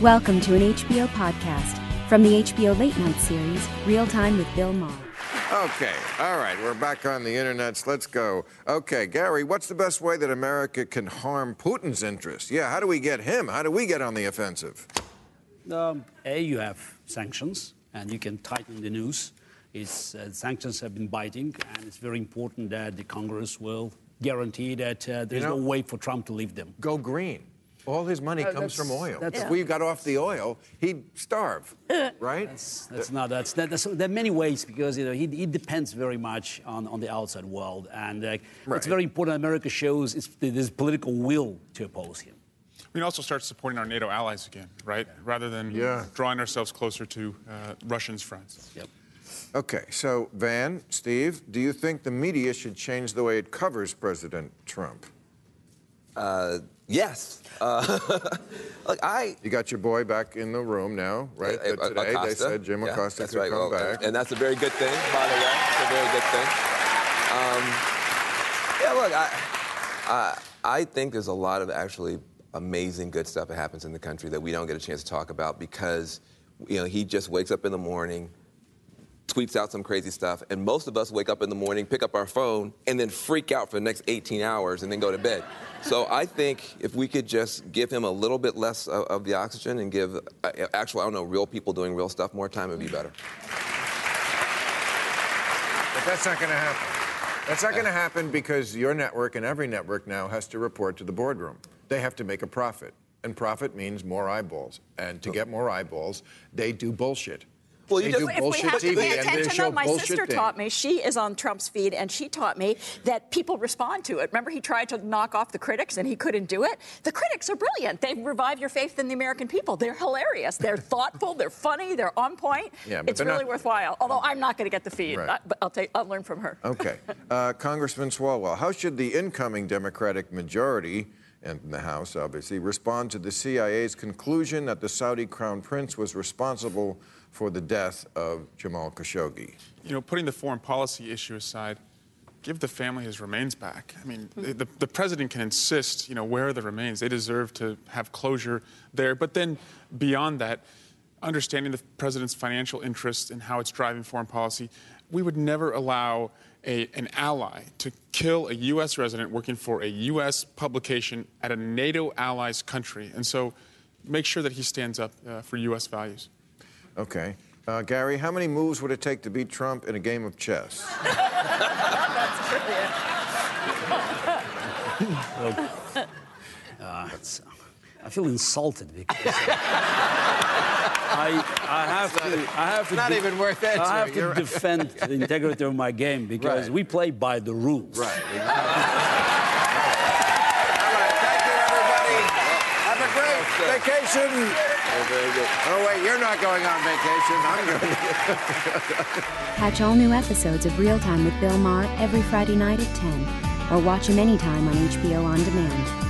Welcome to an HBO podcast from the HBO Late Night series, Real Time with Bill Maher. Okay, all right, we're back on the internets. Let's go. Okay, Garry, what's the best way that America can harm Putin's interests? Yeah, how do we get him? How do we get on the offensive? Um, a, you have sanctions, and you can tighten the noose. It's, uh, sanctions have been biting, and it's very important that the Congress will guarantee that uh, there's know- no way for Trump to leave them. Go green. All his money Uh, comes from oil. that's- If we got off the oil, he'd starve, right? That's not. That's, that, that's there are many ways because you know he, he depends very much on, on the outside world, and uh, Right. it's very important. America shows it's, there's political will to oppose him. We can also start supporting our NATO allies again, right? Rather than Yeah. drawing ourselves closer to uh, Russians' friends. Yep. Okay, so Van, Steve, do you think the media should change the way it covers President Trump? Yes. Uh, look, I. You got your boy back in the room now, right? uh, But today they said Jim Yeah, Acosta could right. come Well, back. And that's a very good thing, by the way. It's a very good thing. Um, yeah, look, I, I, I think there's a lot of actually amazing good stuff that happens in the country that we don't get a chance to talk about because, you know, he just wakes up in the morning, tweets out some crazy stuff, and most of us wake up in the morning, pick up our phone, and then freak out for the next 18 hours and then go to bed. So I think if we could just give him a little bit less of, of the oxygen and give, uh, actually, I don't know, real people doing real stuff more time, it'd be better. But that's not going to happen. That's not going to happen because your network and every network now has to report to the boardroom. They have to make a profit. And profit means more eyeballs. And to get more eyeballs, they do bullshit. Well, you just- do If we have to pay attention, though, my sister things. taught me. She is on Trump's feed, and she taught me that people respond to it. Remember, he tried to knock off the critics, and he couldn't do it. The critics are brilliant. They revive your faith in the American people. They're hilarious. They're thoughtful. They're funny. They're on point. Yeah, but it's really not- worthwhile. Although I'm not going to get the feed, Right. I- but I'll take. I'll learn from her. Okay. Uh, Congressman Swalwell, how should the incoming Democratic majority, and in the House obviously, respond to the CIA's conclusion that the Saudi crown prince was responsible for the death of Jamal Khashoggi? You know, putting the foreign policy issue aside, give the family his remains back. I mean, hmm. the, the president can insist, you know, where are the remains? They deserve to have closure there. But then beyond that, understanding the president's financial interests and how it's driving foreign policy, we would never allow a, an ally to kill a U.S. resident working for a U.S. publication at a NATO ally's country. And so make sure that he stands up uh, for U.S. values. Okay. Uh, Garry, how many moves would it take to beat Trump in a game of chess? It's, I feel insulted because I, I have to. I have to. not even worth answering. I have to right. defend the integrity of my game because Right. we play by the rules. Right. All right. Thank you, everybody. Have a great vacation. very. Oh, wait, you're not going on vacation. I'm going. Catch all new episodes of Real Time with Bill Maher every Friday night at 10, or watch him anytime on HBO On Demand.